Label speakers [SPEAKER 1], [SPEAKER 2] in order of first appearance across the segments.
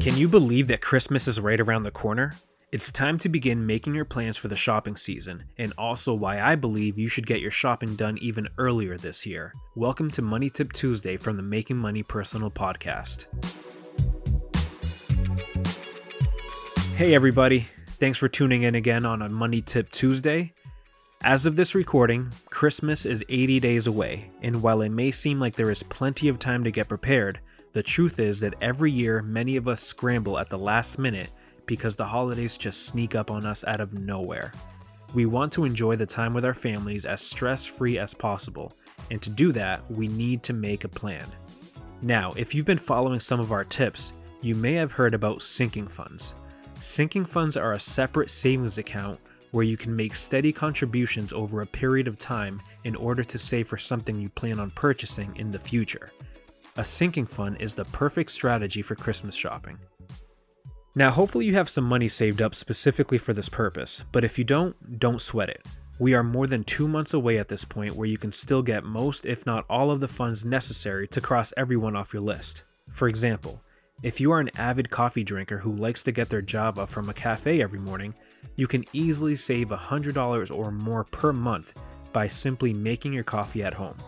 [SPEAKER 1] Can you believe that Christmas is right around the corner? It's time to begin making your plans for the shopping season, and also why I believe you should get your shopping done even earlier this year. Welcome to Money Tip Tuesday from the Making Money Personal podcast. Hey, everybody. Thanks for tuning in again on a Money Tip Tuesday. As of this recording, Christmas is 80 days away, and while it may seem like there is plenty of time to get prepared, the truth is that every year many of us scramble at the last minute because the holidays just sneak up on us out of nowhere. We want to enjoy the time with our families as stress free as possible, and to do that, we need to make a plan. Now, if you've been following some of our tips, you may have heard about sinking funds. Sinking funds are a separate savings account where you can make steady contributions over a period of time in order to save for something you plan on purchasing in the future. A sinking fund is the perfect strategy for Christmas shopping. Now, hopefully, you have some money saved up specifically for this purpose, but if you don't, don't sweat it. We are more than two months away at this point where you can still get most, if not all, of the funds necessary to cross everyone off your list. For example, if you are an avid coffee drinker who likes to get their Java from a cafe every morning, you can easily save $100 or more per month by simply making your coffee at home.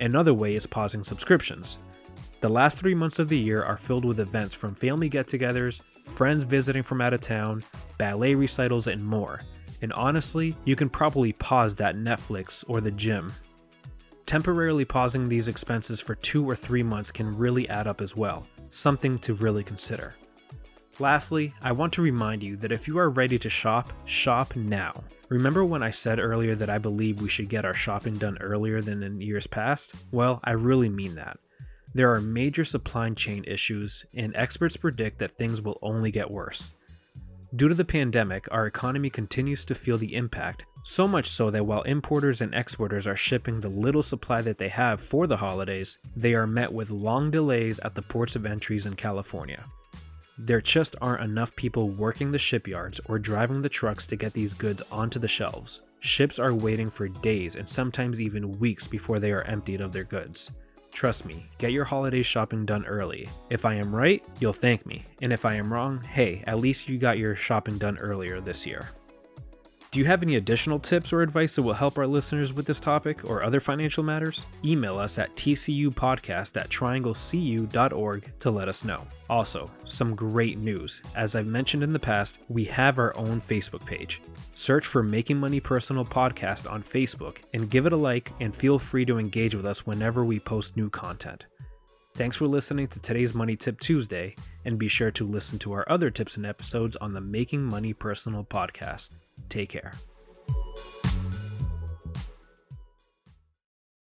[SPEAKER 1] Another way is pausing subscriptions. The last three months of the year are filled with events from family get togethers, friends visiting from out of town, ballet recitals, and more. And honestly, you can probably pause that Netflix or the gym. Temporarily pausing these expenses for two or three months can really add up as well something to really consider. Lastly, I want to remind you that if you are ready to shop, shop now. Remember when I said earlier that I believe we should get our shopping done earlier than in years past? Well, I really mean that. There are major supply chain issues, and experts predict that things will only get worse. Due to the pandemic, our economy continues to feel the impact, so much so that while importers and exporters are shipping the little supply that they have for the holidays, they are met with long delays at the ports of entries in California. There just aren't enough people working the shipyards or driving the trucks to get these goods onto the shelves. Ships are waiting for days and sometimes even weeks before they are emptied of their goods. Trust me, get your holiday shopping done early. If I am right, you'll thank me. And if I am wrong, hey, at least you got your shopping done earlier this year. Do you have any additional tips or advice that will help our listeners with this topic or other financial matters? Email us at tcupodcast at trianglecu.org to let us know. Also, some great news. As I've mentioned in the past, we have our own Facebook page. Search for Making Money Personal Podcast on Facebook and give it a like and feel free to engage with us whenever we post new content. Thanks for listening to today's Money Tip Tuesday, and be sure to listen to our other tips and episodes on the Making Money Personal podcast. Take care.